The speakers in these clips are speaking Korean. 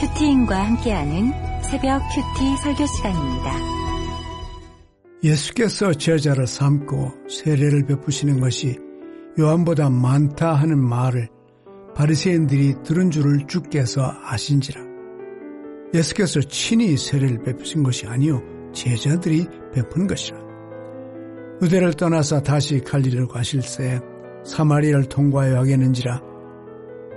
큐티인과 함께하는 새벽 큐티 설교 시간입니다. 예수께서 제자를 삼고 세례를 베푸시는 것이 요한보다 많다 하는 말을 바리새인들이 들은 줄을 주께서 아신지라. 예수께서 친히 세례를 베푸신 것이 아니요 제자들이 베푼 것이라. 의대를 떠나서 다시 갈리를 가실새 사마리아를 통과하여 하겠는지라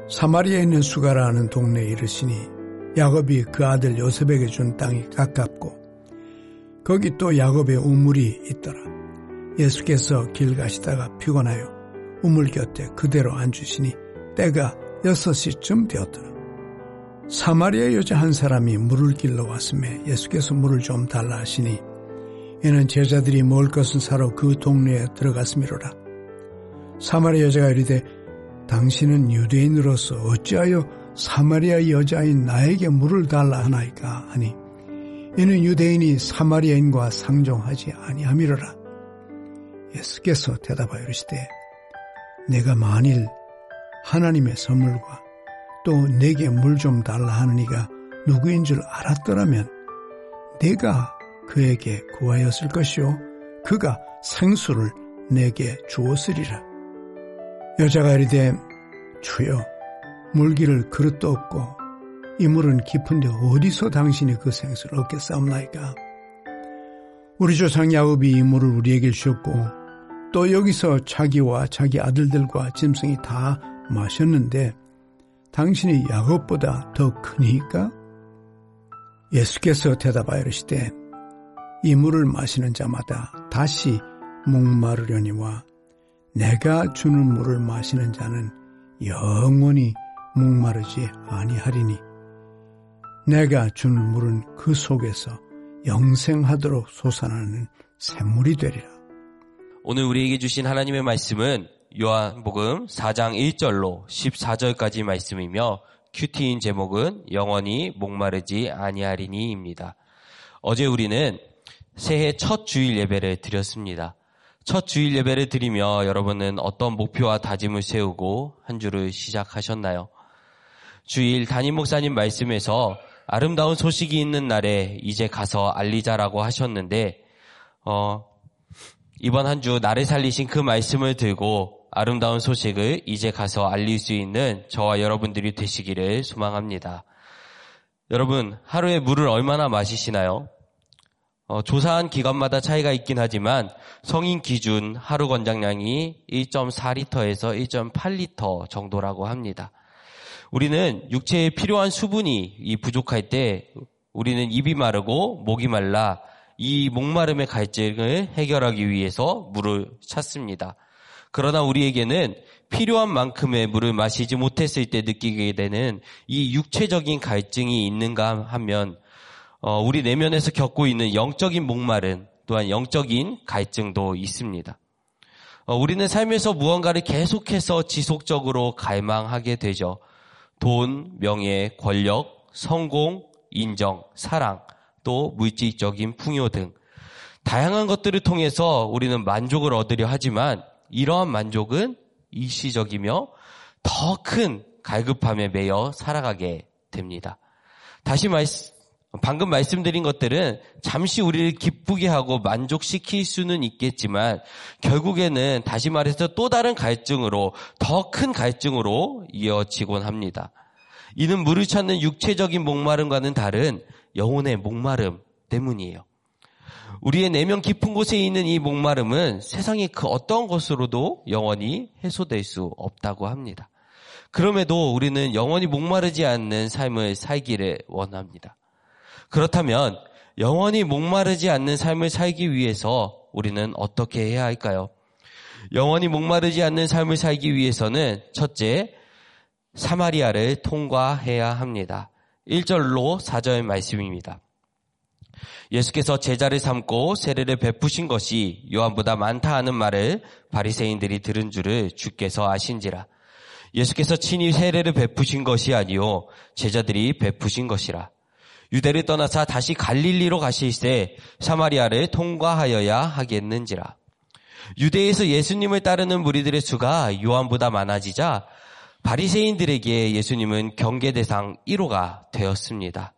사마리아에 있는 수가라는 동네에 이르시니 야곱이 그 아들 요셉에게 준 땅이 가깝고 거기 또 야곱의 우물이 있더라. 예수께서 길 가시다가 피곤하여 우물 곁에 그대로 앉으시니 때가 여섯 시쯤 되었더라. 사마리아 여자 한 사람이 물을 길러 왔음에 예수께서 물을 좀 달라 하시니 이는 제자들이 먹을 것을 사러 그 동네에 들어갔음이로라. 사마리아 여자가 이르되 당신은 유대인으로서 어찌하여 사마리아 여자인 나에게 물을 달라 하나이까 하니 이는 유대인이 사마리아인과 상종하지 아니함이로라. 예수께서 대답하여 이르시되 내가 만일 하나님의 선물과 또 내게 물 좀 달라 하는 이가 누구인 줄 알았더라면 내가 그에게 구하였을 것이요 그가 생수를 내게 주었으리라. 여자가 이르되 주여 물기를 그릇도 없고 이 물은 깊은데 어디서 당신이 그 생수를 얻겠사옵나이까 우리 조상 야곱이 이 물을 우리에게 주셨고 또 여기서 자기와 자기 아들들과 짐승이 다 마셨는데 당신이 야곱보다 더 크니까? 예수께서 대답하여 이르시되 이 물을 마시는 자마다 다시 목마르려니와 내가 주는 물을 마시는 자는 영원히 목마르지 아니하리니 내가 주는 물은 그 속에서 영생하도록 솟아나는 샘물이 되리라. 오늘 우리에게 주신 하나님의 말씀은 요한복음 4장 1절로 14절까지 말씀이며 큐티인 제목은 영원히 목마르지 아니하리니입니다. 어제 우리는 새해 첫 주일 예배를 드렸습니다. 첫 주일 예배를 드리며 여러분은 어떤 목표와 다짐을 세우고 한 주를 시작하셨나요? 주일 담임 목사님 말씀에서 아름다운 소식이 있는 날에 이제 가서 알리자라고 하셨는데 어, 이번 한 주 나를 살리신 그 말씀을 들고 아름다운 소식을 이제 가서 알릴 수 있는 저와 여러분들이 되시기를 소망합니다. 여러분 하루에 물을 얼마나 마시시나요? 어, 조사한 기관마다 차이가 있긴 하지만 성인 기준 하루 권장량이 1.4리터에서 1.8리터 정도라고 합니다. 우리는 육체에 필요한 수분이 부족할 때 우리는 입이 마르고 목이 말라 이 목마름의 갈증을 해결하기 위해서 물을 찾습니다. 그러나 우리에게는 필요한 만큼의 물을 마시지 못했을 때 느끼게 되는 이 육체적인 갈증이 있는가 하면 어, 우리 내면에서 겪고 있는 영적인 목마른 또한 영적인 갈증도 있습니다. 어, 우리는 삶에서 무언가를 계속해서 지속적으로 갈망하게 되죠. 돈, 명예, 권력, 성공, 인정, 사랑, 또 물질적인 풍요 등 다양한 것들을 통해서 우리는 만족을 얻으려 하지만 이러한 만족은 일시적이며 더 큰 갈급함에 매여 살아가게 됩니다. 다시 말씀, 방금 말씀드린 것들은 잠시 우리를 기쁘게 하고 만족시킬 수는 있겠지만 결국에는 다시 말해서 또 다른 갈증으로 더 큰 갈증으로 이어지곤 합니다. 이는 물을 찾는 육체적인 목마름과는 다른 영혼의 목마름 때문이에요. 우리의 내면 깊은 곳에 있는 이 목마름은 세상의 그 어떤 것으로도 영원히 해소될 수 없다고 합니다. 그럼에도 우리는 영원히 목마르지 않는 삶을 살기를 원합니다. 그렇다면 영원히 목마르지 않는 삶을 살기 위해서 우리는 어떻게 해야 할까요? 영원히 목마르지 않는 삶을 살기 위해서는 첫째, 사마리아를 통과해야 합니다. 1절로 4절 말씀입니다. 예수께서 제자를 삼고 세례를 베푸신 것이 요한보다 많다 하는 말을 바리새인들이 들은 줄을 주께서 아신지라. 예수께서 친히 세례를 베푸신 것이 아니요 제자들이 베푸신 것이라. 유대를 떠나사 다시 갈릴리로 가실새 사마리아를 통과하여야 하겠는지라. 유대에서 예수님을 따르는 무리들의 수가 요한보다 많아지자 바리새인들에게 예수님은 경계 대상 1호가 되었습니다.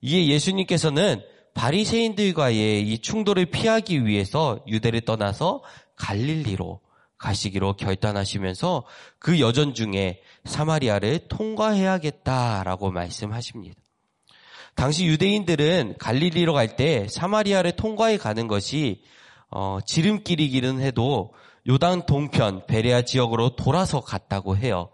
이에 예수님께서는 바리새인들과의 이 충돌을 피하기 위해서 유대를 떠나서 갈릴리로 가시기로 결단하시면서 그 여전 중에 사마리아를 통과해야겠다라고 말씀하십니다. 당시 유대인들은 갈릴리로 갈 때 사마리아를 통과해 가는 것이 어, 지름길이기는 해도 요당 동편 베레아 지역으로 돌아서 갔다고 해요.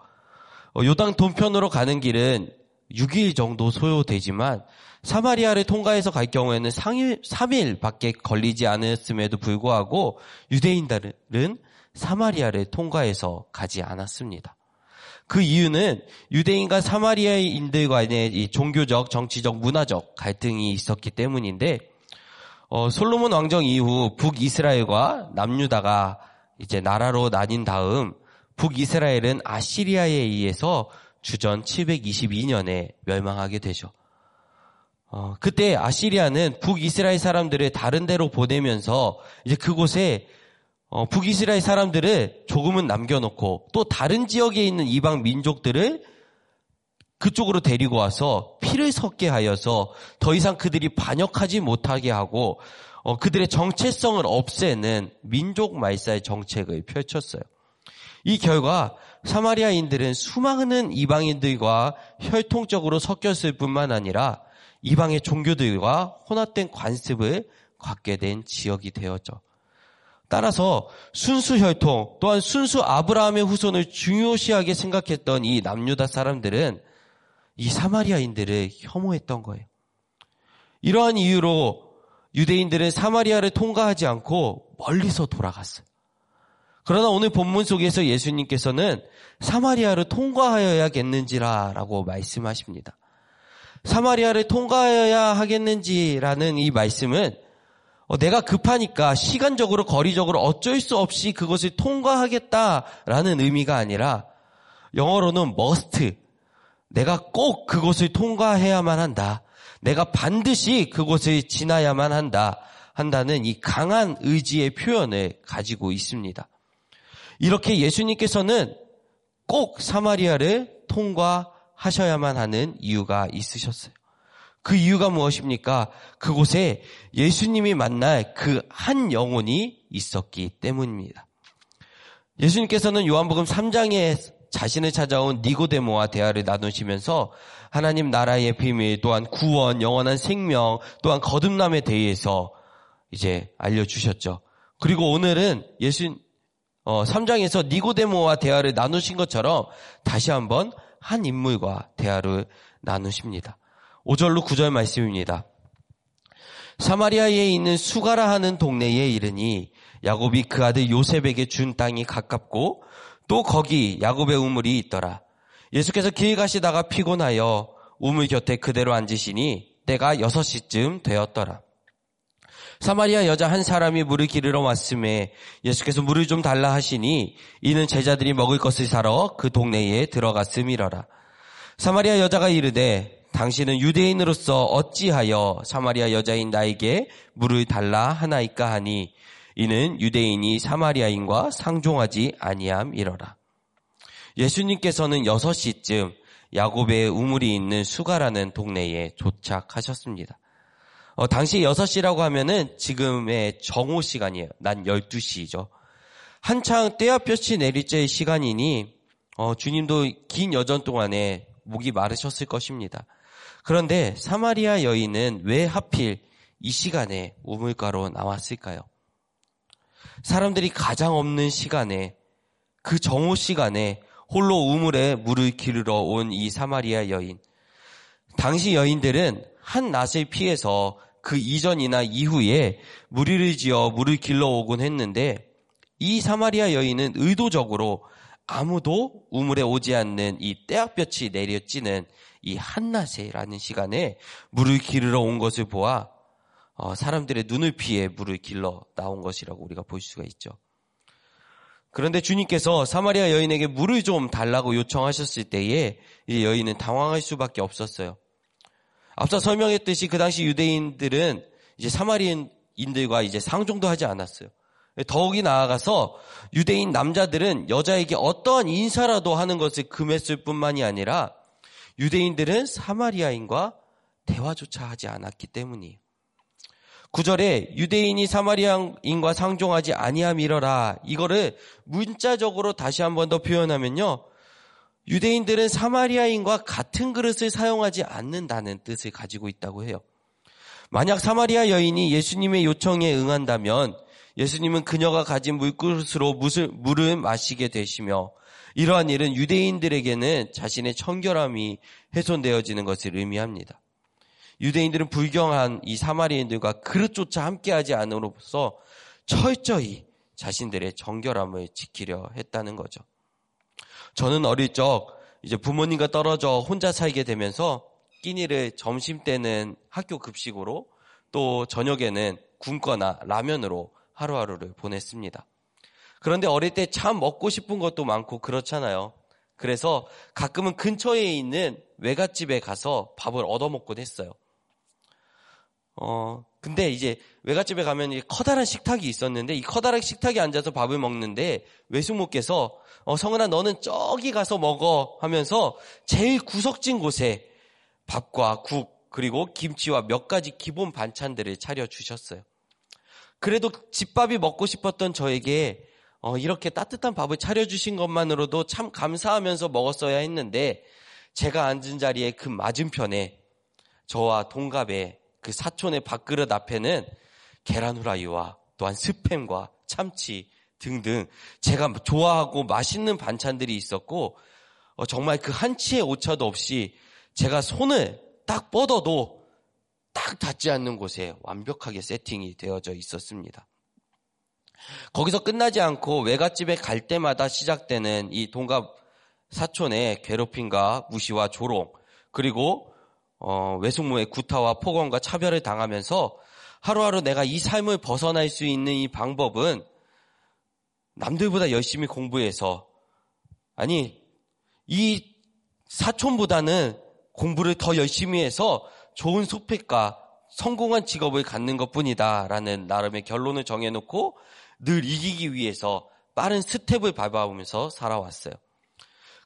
어, 요당 동편으로 가는 길은 6일 정도 소요되지만 사마리아를 통과해서 갈 경우에는 3일, 3일밖에 걸리지 않았음에도 불구하고 유대인들은 사마리아를 통과해서 가지 않았습니다. 그 이유는 유대인과 사마리아인들 간의 이 종교적, 정치적, 문화적 갈등이 있었기 때문인데 어, 솔로몬 왕정 이후 북이스라엘과 남유다가 이제 나라로 나뉜 다음 북이스라엘은 아시리아에 의해서 주전 722년에 멸망하게 되죠. 어, 그때 아시리아는 북이스라엘 사람들을 다른 데로 보내면서 이제 그곳에 어, 북이스라엘 사람들을 조금은 남겨놓고 또 다른 지역에 있는 이방 민족들을 그쪽으로 데리고 와서 피를 섞게 하여서 더 이상 그들이 반역하지 못하게 하고 어, 그들의 정체성을 없애는 민족 말사의 정책을 펼쳤어요. 이 결과 사마리아인들은 수많은 이방인들과 혈통적으로 섞였을 뿐만 아니라 이방의 종교들과 혼합된 관습을 갖게 된 지역이 되었죠. 따라서 순수 혈통 또한 순수 아브라함의 후손을 중요시하게 생각했던 이 남유다 사람들은 이 사마리아인들을 혐오했던 거예요. 이러한 이유로 유대인들은 사마리아를 통과하지 않고 멀리서 돌아갔어요. 그러나 오늘 본문 속에서 예수님께서는 사마리아를 통과하여야겠는지라 라고 말씀하십니다. 사마리아를 통과하여야 하겠는지라는 이 말씀은 어, 내가 급하니까 시간적으로 거리적으로 어쩔 수 없이 그것을 통과하겠다라는 의미가 아니라 영어로는 must 내가 꼭 그곳을 통과해야만 한다. 내가 반드시 그곳을 지나야만 한다. 한다는 이 강한 의지의 표현을 가지고 있습니다. 이렇게 예수님께서는 꼭 사마리아를 통과하셔야만 하는 이유가 있으셨어요. 그 이유가 무엇입니까? 그곳에 예수님이 만날 그 한 영혼이 있었기 때문입니다. 예수님께서는 요한복음 3장에 자신을 찾아온 니고데모와 대화를 나누시면서 하나님 나라의 비밀 또한 구원, 영원한 생명 또한 거듭남에 대해서 이제 알려주셨죠. 그리고 오늘은 예수 어, 3장에서 니고데모와 대화를 나누신 것처럼 다시 한번 한 인물과 대화를 나누십니다. 5절로 9절 말씀입니다. 사마리아에 있는 수가라 하는 동네에 이르니 야곱이 그 아들 요셉에게 준 땅이 가깝고 또 거기 야곱의 우물이 있더라. 예수께서 길 가시다가 피곤하여 우물 곁에 그대로 앉으시니 때가 6시쯤 되었더라. 사마리아 여자 한 사람이 물을 기르러 왔음에 예수께서 물을 좀 달라 하시니 이는 제자들이 먹을 것을 사러 그 동네에 들어갔음이러라. 사마리아 여자가 이르되 당신은 유대인으로서 어찌하여 사마리아 여자인 나에게 물을 달라 하나이까 하니 이는 유대인이 사마리아인과 상종하지 아니함이러라. 예수님께서는 6시쯤 야곱의 우물이 있는 수가라는 동네에 도착하셨습니다. 어, 당시 6시라고 하면은 지금의 정오 시간이에요. 난 12시죠. 한창 떼아볕이 내릴 때의 시간이니 어, 주님도 긴 여전 동안에 목이 마르셨을 것입니다. 그런데 사마리아 여인은 왜 하필 이 시간에 우물가로 나왔을까요? 사람들이 가장 없는 시간에 그 정오 시간에 홀로 우물에 물을 기르러 온 이 사마리아 여인. 당시 여인들은 한 낫을 피해서 그 이전이나 이후에 무리를 지어 물을 길러 오곤 했는데 이 사마리아 여인은 의도적으로 아무도 우물에 오지 않는 이 때학볕이 내려지는 이 한낮에라는 시간에 물을 기르러 온 것을 보아 어, 사람들의 눈을 피해 물을 길러 나온 것이라고 우리가 볼 수가 있죠. 그런데 주님께서 사마리아 여인에게 물을 좀 달라고 요청하셨을 때에 이 여인은 당황할 수밖에 없었어요. 앞서 설명했듯이 그 당시 유대인들은 이제 사마리인들과 이제 상종도 하지 않았어요. 더욱이 나아가서 유대인 남자들은 여자에게 어떠한 인사라도 하는 것을 금했을 뿐만이 아니라 유대인들은 사마리아인과 대화조차 하지 않았기 때문이에요. 9절에 유대인이 사마리아인과 상종하지 아니함이러라. 이거를 문자적으로 다시 한 번 더 표현하면요. 유대인들은 사마리아인과 같은 그릇을 사용하지 않는다는 뜻을 가지고 있다고 해요. 만약 사마리아 여인이 예수님의 요청에 응한다면 예수님은 그녀가 가진 물그릇으로 물을, 물을 마시게 되시며 이러한 일은 유대인들에게는 자신의 청결함이 훼손되어지는 것을 의미합니다. 유대인들은 불경한 이 사마리인들과 그릇조차 함께하지 않음으로써 철저히 자신들의 정결함을 지키려 했다는 거죠. 저는 어릴 적 이제 부모님과 떨어져 혼자 살게 되면서 끼니를 점심 때는 학교 급식으로 또 저녁에는 굶거나 라면으로 하루하루를 보냈습니다. 그런데 어릴 때 참 먹고 싶은 것도 많고 그렇잖아요. 그래서 가끔은 근처에 있는 외갓집에 가서 밥을 얻어먹곤 했어요. 어, 근데 이제 외갓집에 가면 커다란 식탁이 있었는데 이 커다란 식탁에 앉아서 밥을 먹는데 외숙모께서 어, 성은아 너는 저기 가서 먹어 하면서 제일 구석진 곳에 밥과 국 그리고 김치와 몇 가지 기본 반찬들을 차려 주셨어요. 그래도 집밥이 먹고 싶었던 저에게 어, 이렇게 따뜻한 밥을 차려주신 것만으로도 참 감사하면서 먹었어야 했는데 제가 앉은 자리에 그 맞은편에 저와 동갑의 그 사촌의 밥그릇 앞에는 계란 후라이와 또한 스팸과 참치 등등 제가 좋아하고 맛있는 반찬들이 있었고 어, 정말 그 한치의 오차도 없이 제가 손을 딱 뻗어도 딱 닿지 않는 곳에 완벽하게 세팅이 되어져 있었습니다. 거기서 끝나지 않고 외갓집에 갈 때마다 시작되는 이 동갑 사촌의 괴롭힘과 무시와 조롱 그리고 어, 외숙모의 구타와 폭언과 차별을 당하면서 하루하루 내가 이 삶을 벗어날 수 있는 이 방법은 남들보다 열심히 공부해서 아니 이 사촌보다는 공부를 더 열심히 해서 좋은 소패과 성공한 직업을 갖는 것 뿐이다라는 나름의 결론을 정해놓고 늘 이기기 위해서 빠른 스텝을 밟아오면서 살아왔어요.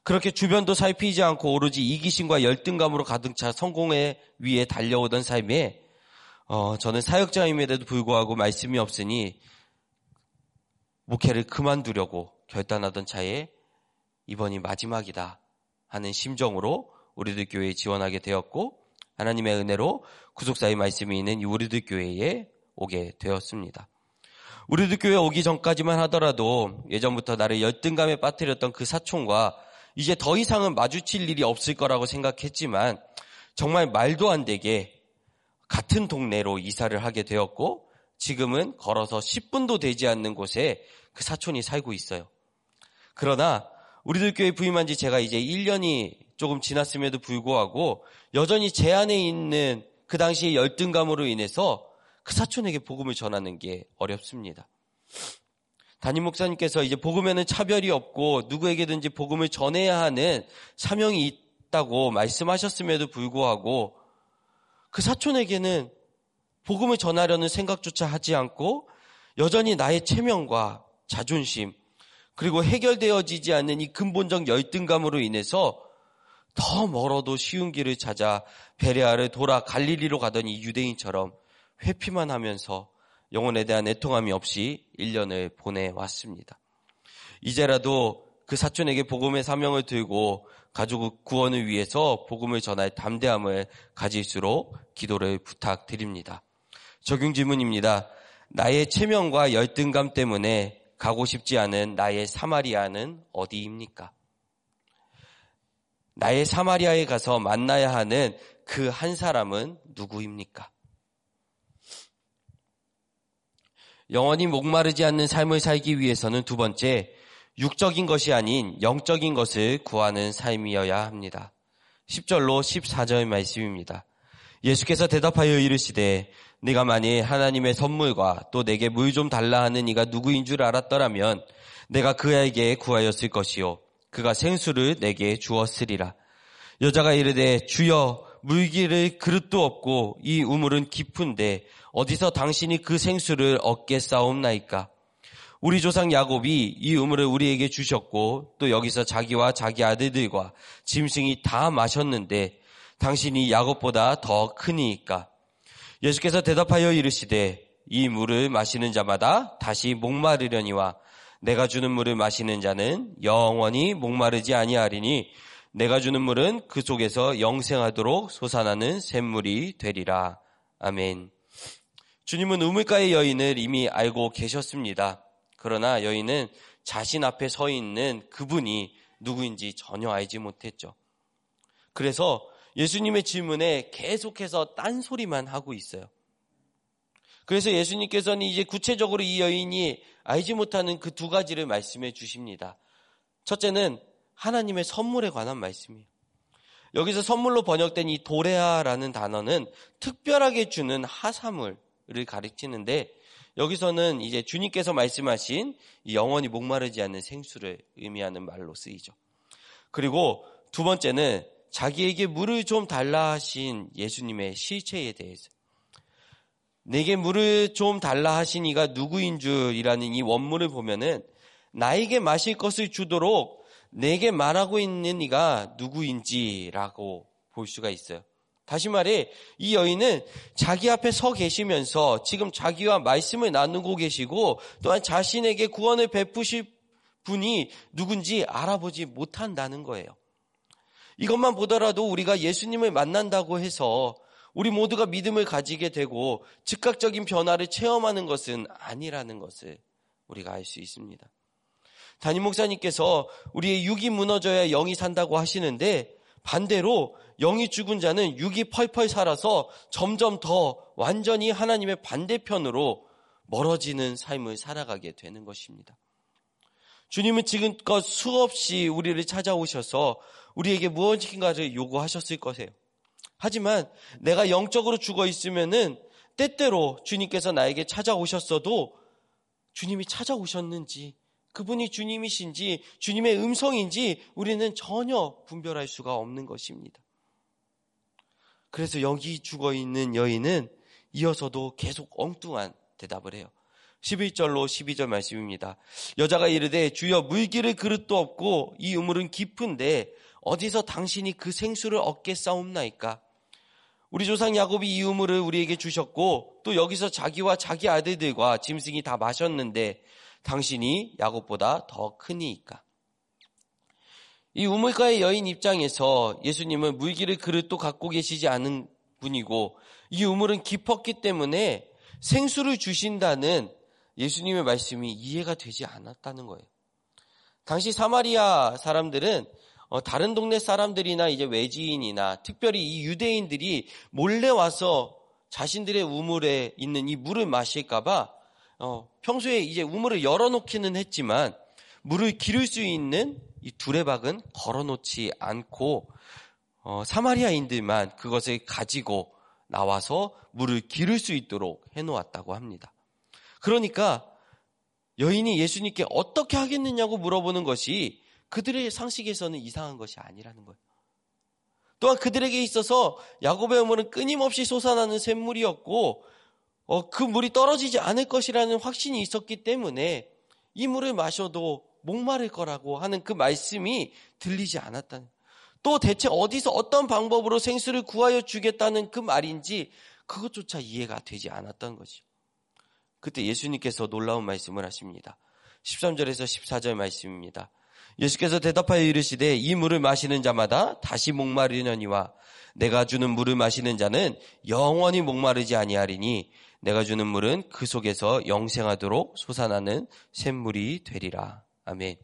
그렇게 주변도 살피지 않고 오로지 이기심과 열등감으로 가득 차 성공에 위해 달려오던 삶에 어, 저는 사역자임에도 불구하고 말씀이 없으니 목회를 그만두려고 결단하던 차에 이번이 마지막이다 하는 심정으로 우리들 교회에 지원하게 되었고 하나님의 은혜로 구속사의 말씀이 있는 우리들 교회에 오게 되었습니다. 우리들 교회 오기 전까지만 하더라도 예전부터 나를 열등감에 빠뜨렸던 그 사촌과 이제 더 이상은 마주칠 일이 없을 거라고 생각했지만 정말 말도 안 되게 같은 동네로 이사를 하게 되었고 지금은 걸어서 10분도 되지 않는 곳에 그 사촌이 살고 있어요. 그러나 우리들 교회 부임한 지 제가 이제 1년이 조금 지났음에도 불구하고 여전히 제 안에 있는 그 당시의 열등감으로 인해서 그 사촌에게 복음을 전하는 게 어렵습니다. 담임 목사님께서 이제 복음에는 차별이 없고 누구에게든지 복음을 전해야 하는 사명이 있다고 말씀하셨음에도 불구하고 그 사촌에게는 복음을 전하려는 생각조차 하지 않고 여전히 나의 체면과 자존심 그리고 해결되어지지 않는 이 근본적 열등감으로 인해서 더 멀어도 쉬운 길을 찾아 베레아를 돌아 갈릴리로 가던 이 유대인처럼 회피만 하면서 영혼에 대한 애통함이 없이 1년을 보내왔습니다. 이제라도 그 사촌에게 복음의 사명을 들고 가족 구원을 위해서 복음을 전할 담대함을 가질수록 기도를 부탁드립니다. 적용 질문입니다. 나의 체면과 열등감 때문에 가고 싶지 않은 나의 사마리아는 어디입니까? 나의 사마리아에 가서 만나야 하는 그 한 사람은 누구입니까? 영원히 목마르지 않는 삶을 살기 위해서는 두 번째, 육적인 것이 아닌 영적인 것을 구하는 삶이어야 합니다. 10절로 14절 말씀입니다. 예수께서 대답하여 이르시되 네가 만일 하나님의 선물과 또 내게 물 좀 달라 하는 이가 누구인 줄 알았더라면 내가 그에게 구하였을 것이요 그가 생수를 내게 주었으리라. 여자가 이르되 주여 물기를 그릇도 없고 이 우물은 깊은데 어디서 당신이 그 생수를 얻게 싸움나이까? 우리 조상 야곱이 이 우물을 우리에게 주셨고 또 여기서 자기와 자기 아들들과 짐승이 다 마셨는데 당신이 야곱보다 더 크니까 예수께서 대답하여 이르시되 이 물을 마시는 자마다 다시 목마르려니와 내가 주는 물을 마시는 자는 영원히 목마르지 아니하리니 내가 주는 물은 그 속에서 영생하도록 솟아나는 샘물이 되리라. 아멘. 주님은 우물가의 여인을 이미 알고 계셨습니다. 그러나 여인은 자신 앞에 서 있는 그분이 누구인지 전혀 알지 못했죠. 그래서 예수님의 질문에 계속해서 딴소리만 하고 있어요. 그래서 예수님께서는 이제 구체적으로 이 여인이 알지 못하는 그 두 가지를 말씀해 주십니다. 첫째는 하나님의 선물에 관한 말씀이에요. 여기서 선물로 번역된 이 도레아라는 단어는 특별하게 주는 하사물을 가리키는데 여기서는 이제 주님께서 말씀하신 영원히 목마르지 않는 생수를 의미하는 말로 쓰이죠. 그리고 두 번째는 자기에게 물을 좀 달라 하신 예수님의 실체에 대해서 내게 물을 좀 달라 하신 이가 누구인 줄이라는 이 원문을 보면은 나에게 마실 것을 주도록 내게 말하고 있는 이가 누구인지라고 볼 수가 있어요. 다시 말해 이 여인은 자기 앞에 서 계시면서 지금 자기와 말씀을 나누고 계시고 또한 자신에게 구원을 베푸실 분이 누군지 알아보지 못한다는 거예요. 이것만 보더라도 우리가 예수님을 만난다고 해서 우리 모두가 믿음을 가지게 되고 즉각적인 변화를 체험하는 것은 아니라는 것을 우리가 알 수 있습니다. 담임 목사님께서 우리의 육이 무너져야 영이 산다고 하시는데 반대로 영이 죽은 자는 육이 펄펄 살아서 점점 더 완전히 하나님의 반대편으로 멀어지는 삶을 살아가게 되는 것입니다. 주님은 지금껏 수없이 우리를 찾아오셔서 우리에게 무엇인가를 요구하셨을 것이에요. 하지만 내가 영적으로 죽어 있으면은 때때로 주님께서 나에게 찾아오셨어도 주님이 찾아오셨는지 그분이 주님이신지 주님의 음성인지 우리는 전혀 분별할 수가 없는 것입니다. 그래서 여기 죽어 있는 여인은 이어서도 계속 엉뚱한 대답을 해요. 11절로 12절 말씀입니다. 여자가 이르되 주여 물기를 그릇도 없고 이 우물은 깊은데 어디서 당신이 그 생수를 얻겠사옵나이까? 우리 조상 야곱이 이 우물을 우리에게 주셨고 또 여기서 자기와 자기 아들들과 짐승이 다 마셨는데 당신이 야곱보다 더 크니까. 이 우물가의 여인 입장에서 예수님은 물기를 그릇도 갖고 계시지 않은 분이고 이 우물은 깊었기 때문에 생수를 주신다는 예수님의 말씀이 이해가 되지 않았다는 거예요. 당시 사마리아 사람들은 어, 다른 동네 사람들이나 이제 외지인이나 특별히 이 유대인들이 몰래 와서 자신들의 우물에 있는 이 물을 마실까봐 어, 평소에 이제 우물을 열어놓기는 했지만 물을 기를 수 있는 이 두레박은 걸어놓지 않고 어, 사마리아인들만 그것을 가지고 나와서 물을 기를 수 있도록 해놓았다고 합니다. 그러니까 여인이 예수님께 어떻게 하겠느냐고 물어보는 것이 그들의 상식에서는 이상한 것이 아니라는 거예요. 또한 그들에게 있어서 야곱의 어머는 끊임없이 솟아나는 샘물이었고 어, 그 물이 떨어지지 않을 것이라는 확신이 있었기 때문에 이 물을 마셔도 목마를 거라고 하는 그 말씀이 들리지 않았다는 또 대체 어디서 어떤 방법으로 생수를 구하여 주겠다는 그 말인지 그것조차 이해가 되지 않았던 거죠. 그때 예수님께서 놀라운 말씀을 하십니다. 13절에서 14절 말씀입니다. 예수께서 대답하여 이르시되 이 물을 마시는 자마다 다시 목마르려니와 내가 주는 물을 마시는 자는 영원히 목마르지 아니하리니 내가 주는 물은 그 속에서 영생하도록 솟아나는 샘물이 되리라. 아멘.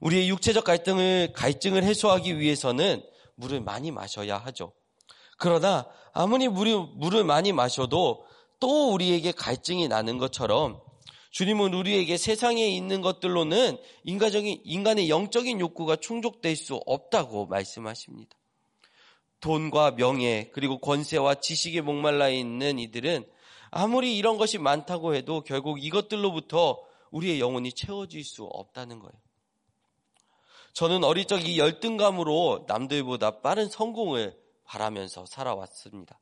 우리의 육체적 갈등을 갈증을 해소하기 위해서는 물을 많이 마셔야 하죠. 그러나 아무리 물을, 물을 많이 마셔도 또 우리에게 갈증이 나는 것처럼 주님은 우리에게 세상에 있는 것들로는 인간적인, 인간의 영적인 욕구가 충족될 수 없다고 말씀하십니다. 돈과 명예, 그리고 권세와 지식에 목말라 있는 이들은 아무리 이런 것이 많다고 해도 결국 이것들로부터 우리의 영혼이 채워질 수 없다는 거예요. 저는 어릴 적 이 열등감으로 남들보다 빠른 성공을 바라면서 살아왔습니다.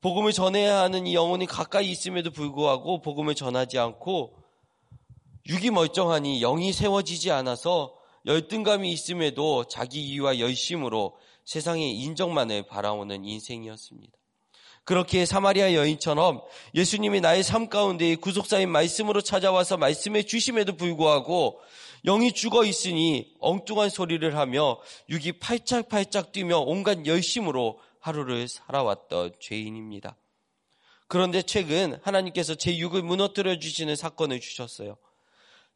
복음을 전해야 하는 이 영혼이 가까이 있음에도 불구하고 복음을 전하지 않고 육이 멀쩡하니 영이 세워지지 않아서 열등감이 있음에도 자기 이유와 열심으로 세상의 인정만을 바라오는 인생이었습니다. 그렇게 사마리아 여인처럼 예수님이 나의 삶 가운데 구속사인 말씀으로 찾아와서 말씀해 주심에도 불구하고 영이 죽어 있으니 엉뚱한 소리를 하며 육이 팔짝팔짝 뛰며 온갖 열심으로 하루를 살아왔던 죄인입니다. 그런데 최근 하나님께서 제 육을 무너뜨려 주시는 사건을 주셨어요.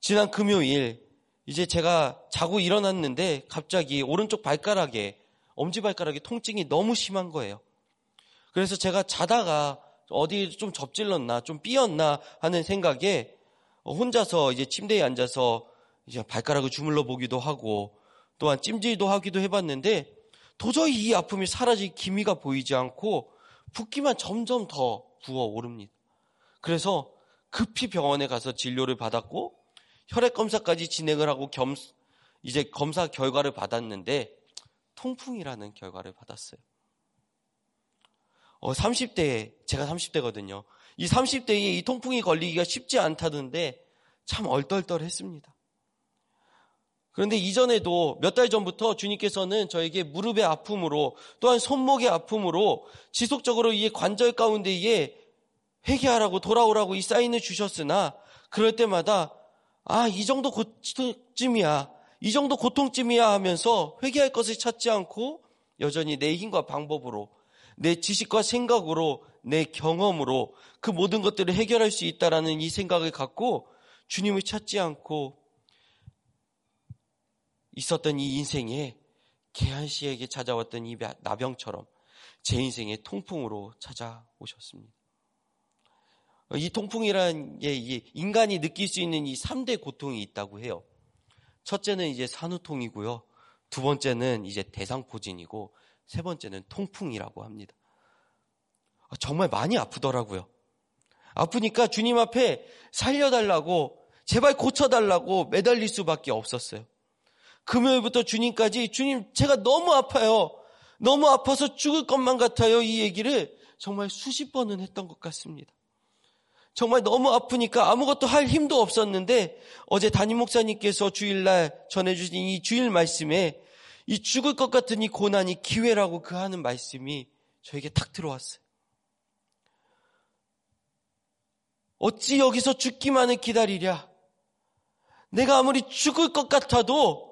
지난 금요일 이제 제가 자고 일어났는데 갑자기 오른쪽 발가락에 엄지발가락에 통증이 너무 심한 거예요. 그래서 제가 자다가 어디 좀 접질렀나, 좀 삐었나 하는 생각에 혼자서 이제 침대에 앉아서 이제 발가락을 주물러 보기도 하고 또한 찜질도 하기도 해봤는데 도저히 이 아픔이 사라질 기미가 보이지 않고 붓기만 점점 더 부어 오릅니다. 그래서 급히 병원에 가서 진료를 받았고 혈액 검사까지 진행을 하고 겸, 이제 검사 결과를 받았는데 통풍이라는 결과를 받았어요. 어, 30대에, 제가 30대거든요. 이 30대에 이 통풍이 걸리기가 쉽지 않다던데 참 얼떨떨했습니다. 그런데 이전에도 몇 달 전부터 주님께서는 저에게 무릎의 아픔으로 또한 손목의 아픔으로 지속적으로 이 관절 가운데에 회개하라고 돌아오라고 이 사인을 주셨으나 그럴 때마다 아, 이 정도 고통쯤이야. 이 정도 고통쯤이야 하면서 회개할 것을 찾지 않고 여전히 내 힘과 방법으로 내 지식과 생각으로 내 경험으로 그 모든 것들을 해결할 수 있다라는 이 생각을 갖고 주님을 찾지 않고 있었던 이 인생에 개한 씨에게 찾아왔던 이 나병처럼 제 인생의 통풍으로 찾아오셨습니다. 이 통풍이라는 게 인간이 느낄 수 있는 이 3대 고통이 있다고 해요. 첫째는 이제 산후통이고요. 두 번째는 이제 대상포진이고 세 번째는 통풍이라고 합니다. 아, 정말 많이 아프더라고요. 아프니까 주님 앞에 살려달라고 제발 고쳐달라고 매달릴 수밖에 없었어요. 금요일부터 주님까지 주님 제가 너무 아파요. 너무 아파서 죽을 것만 같아요. 이 얘기를 정말 수십 번은 했던 것 같습니다. 정말 너무 아프니까 아무것도 할 힘도 없었는데 어제 담임 목사님께서 주일날 전해주신 이 주일 말씀에 이 죽을 것 같은 이 고난이 기회라고 그 하는 말씀이 저에게 탁 들어왔어요. 어찌 여기서 죽기만을 기다리랴? 내가 아무리 죽을 것 같아도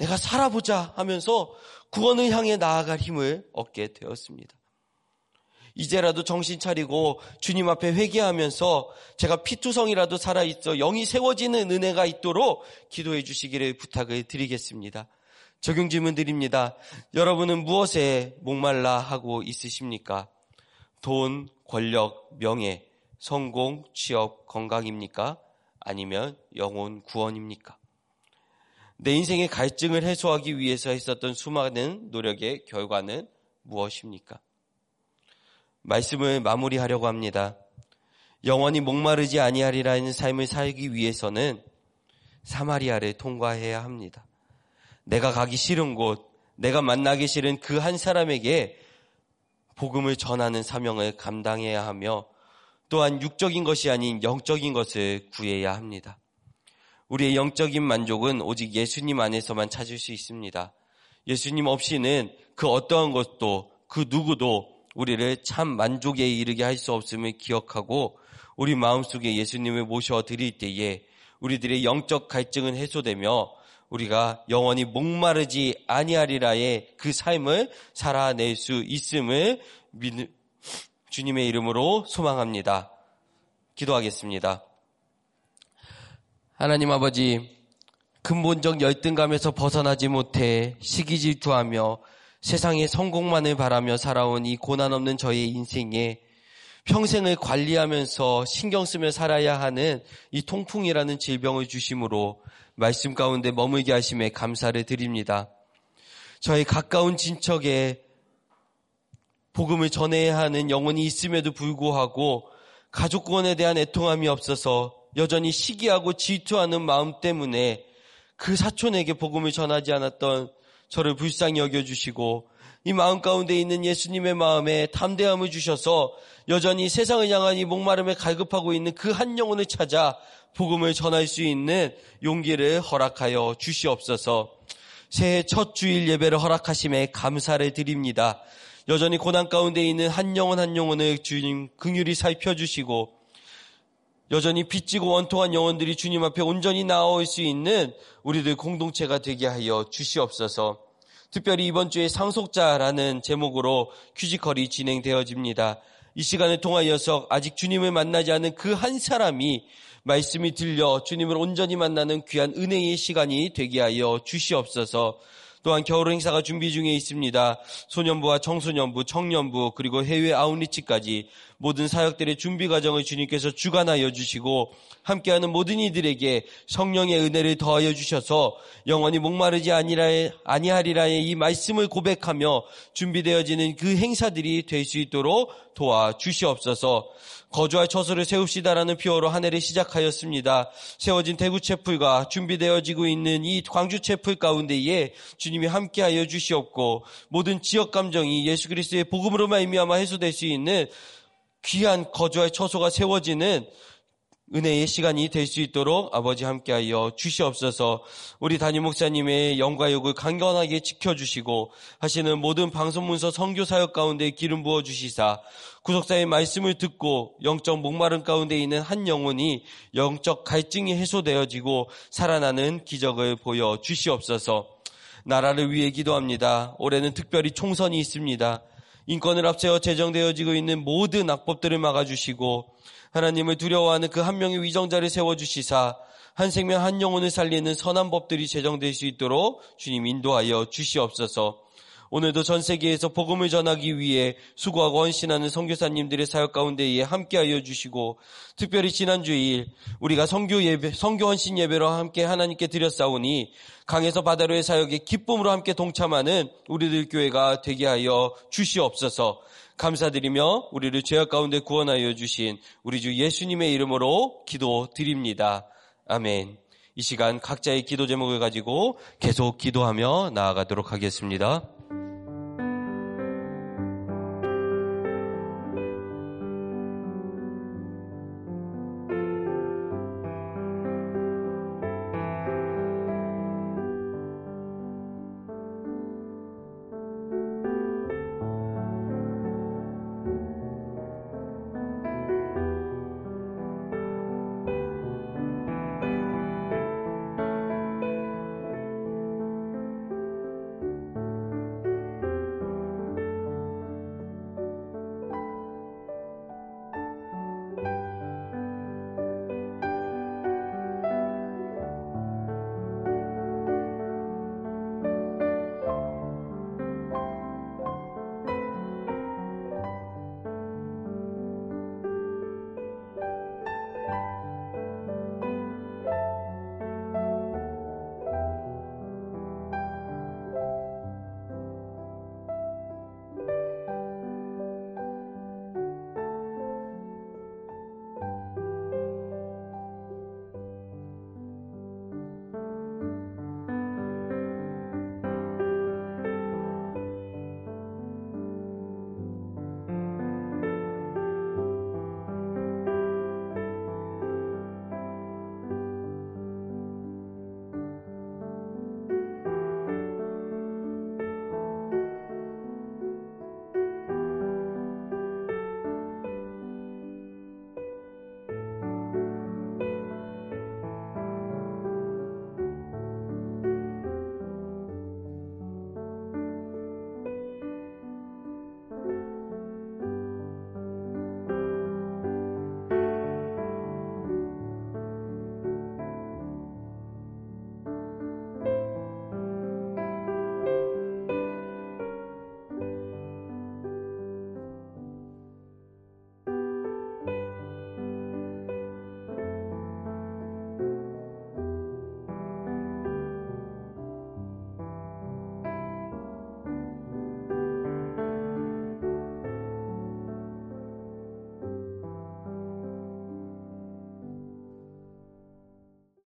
내가 살아보자 하면서 구원을 향해 나아갈 힘을 얻게 되었습니다. 이제라도 정신 차리고 주님 앞에 회개하면서 제가 피투성이라도 살아있어 영이 세워지는 은혜가 있도록 기도해 주시기를 부탁을 드리겠습니다. 적용 질문 드립니다. 여러분은 무엇에 목말라 하고 있으십니까? 돈, 권력, 명예, 성공, 취업, 건강입니까? 아니면 영혼 구원입니까? 내 인생의 갈증을 해소하기 위해서 했었던 수많은 노력의 결과는 무엇입니까? 말씀을 마무리하려고 합니다. 영원히 목마르지 아니하리라는 삶을 살기 위해서는 사마리아를 통과해야 합니다. 내가 가기 싫은 곳, 내가 만나기 싫은 그 한 사람에게 복음을 전하는 사명을 감당해야 하며 또한 육적인 것이 아닌 영적인 것을 구해야 합니다. 우리의 영적인 만족은 오직 예수님 안에서만 찾을 수 있습니다. 예수님 없이는 그 어떠한 것도 그 누구도 우리를 참 만족에 이르게 할 수 없음을 기억하고 우리 마음속에 예수님을 모셔 드릴 때에 우리들의 영적 갈증은 해소되며 우리가 영원히 목마르지 아니하리라의 그 삶을 살아낼 수 있음을 믿, 주님의 이름으로 소망합니다. 기도하겠습니다. 하나님 아버지, 근본적 열등감에서 벗어나지 못해 시기 질투하며 세상의 성공만을 바라며 살아온 이 고난 없는 저의 인생에 평생을 관리하면서 신경 쓰며 살아야 하는 이 통풍이라는 질병을 주심으로 말씀 가운데 머물게 하심에 감사를 드립니다. 저희 가까운 친척에 복음을 전해야 하는 영혼이 있음에도 불구하고 가족권에 대한 애통함이 없어서 여전히 시기하고 질투하는 마음 때문에 그 사촌에게 복음을 전하지 않았던 저를 불쌍히 여겨주시고 이 마음 가운데 있는 예수님의 마음에 담대함을 주셔서 여전히 세상을 향한 이 목마름에 갈급하고 있는 그 한 영혼을 찾아 복음을 전할 수 있는 용기를 허락하여 주시옵소서. 새해 첫 주일 예배를 허락하심에 감사를 드립니다. 여전히 고난 가운데 있는 한 영혼 한 영혼을 주님 긍휼히 살펴주시고 여전히 빚지고 원통한 영혼들이 주님 앞에 온전히 나올 수 있는 우리들 공동체가 되게 하여 주시옵소서. 특별히 이번 주에 상속자라는 제목으로 퀴지컬이 진행되어집니다. 이 시간을 통하여서 아직 주님을 만나지 않은 그 한 사람이 말씀이 들려 주님을 온전히 만나는 귀한 은혜의 시간이 되게 하여 주시옵소서. 또한 겨울 행사가 준비 중에 있습니다. 소년부와 청소년부, 청년부, 그리고 해외 아웃리치까지 모든 사역들의 준비 과정을 주님께서 주관하여 주시고 함께하는 모든 이들에게 성령의 은혜를 더하여 주셔서 영원히 목마르지 아니하리라의 이 말씀을 고백하며 준비되어지는 그 행사들이 될 수 있도록 도와 주시옵소서. 거주할 처소를 세웁시다라는 표어로 한 해를 시작하였습니다. 세워진 대구 채플과 준비되어지고 있는 이 광주 채플 가운데에 주님이 함께하여 주시옵고 모든 지역 감정이 예수 그리스도의 복음으로 말미암아 해소될 수 있는 귀한 거주할 처소가 세워지는 은혜의 시간이 될 수 있도록 아버지 함께하여 주시옵소서 우리 담임 목사님의 영과 욕을 강건하게 지켜주시고 하시는 모든 방송문서 성교사역 가운데 기름 부어 주시사 구속사의 말씀을 듣고 영적 목마름 가운데 있는 한 영혼이 영적 갈증이 해소되어지고 살아나는 기적을 보여 주시옵소서 나라를 위해 기도합니다. 올해는 특별히 총선이 있습니다. 인권을 앞세워 제정되어지고 있는 모든 악법들을 막아주시고 하나님을 두려워하는 그 한 명의 위정자를 세워주시사 한 생명 한 영혼을 살리는 선한 법들이 제정될 수 있도록 주님 인도하여 주시옵소서. 오늘도 전 세계에서 복음을 전하기 위해 수고하고 헌신하는 선교사님들의 사역 가운데에 함께하여 주시고 특별히 지난 주 일 우리가 성교 예배, 성교 헌신 예배로 함께 하나님께 드렸사오니 강에서 바다로의 사역에 기쁨으로 함께 동참하는 우리들 교회가 되게 하여 주시옵소서. 감사드리며 우리를 죄악 가운데 구원하여 주신 우리 주 예수님의 이름으로 기도드립니다. 아멘. 이 시간 각자의 기도 제목을 가지고 계속 기도하며 나아가도록 하겠습니다.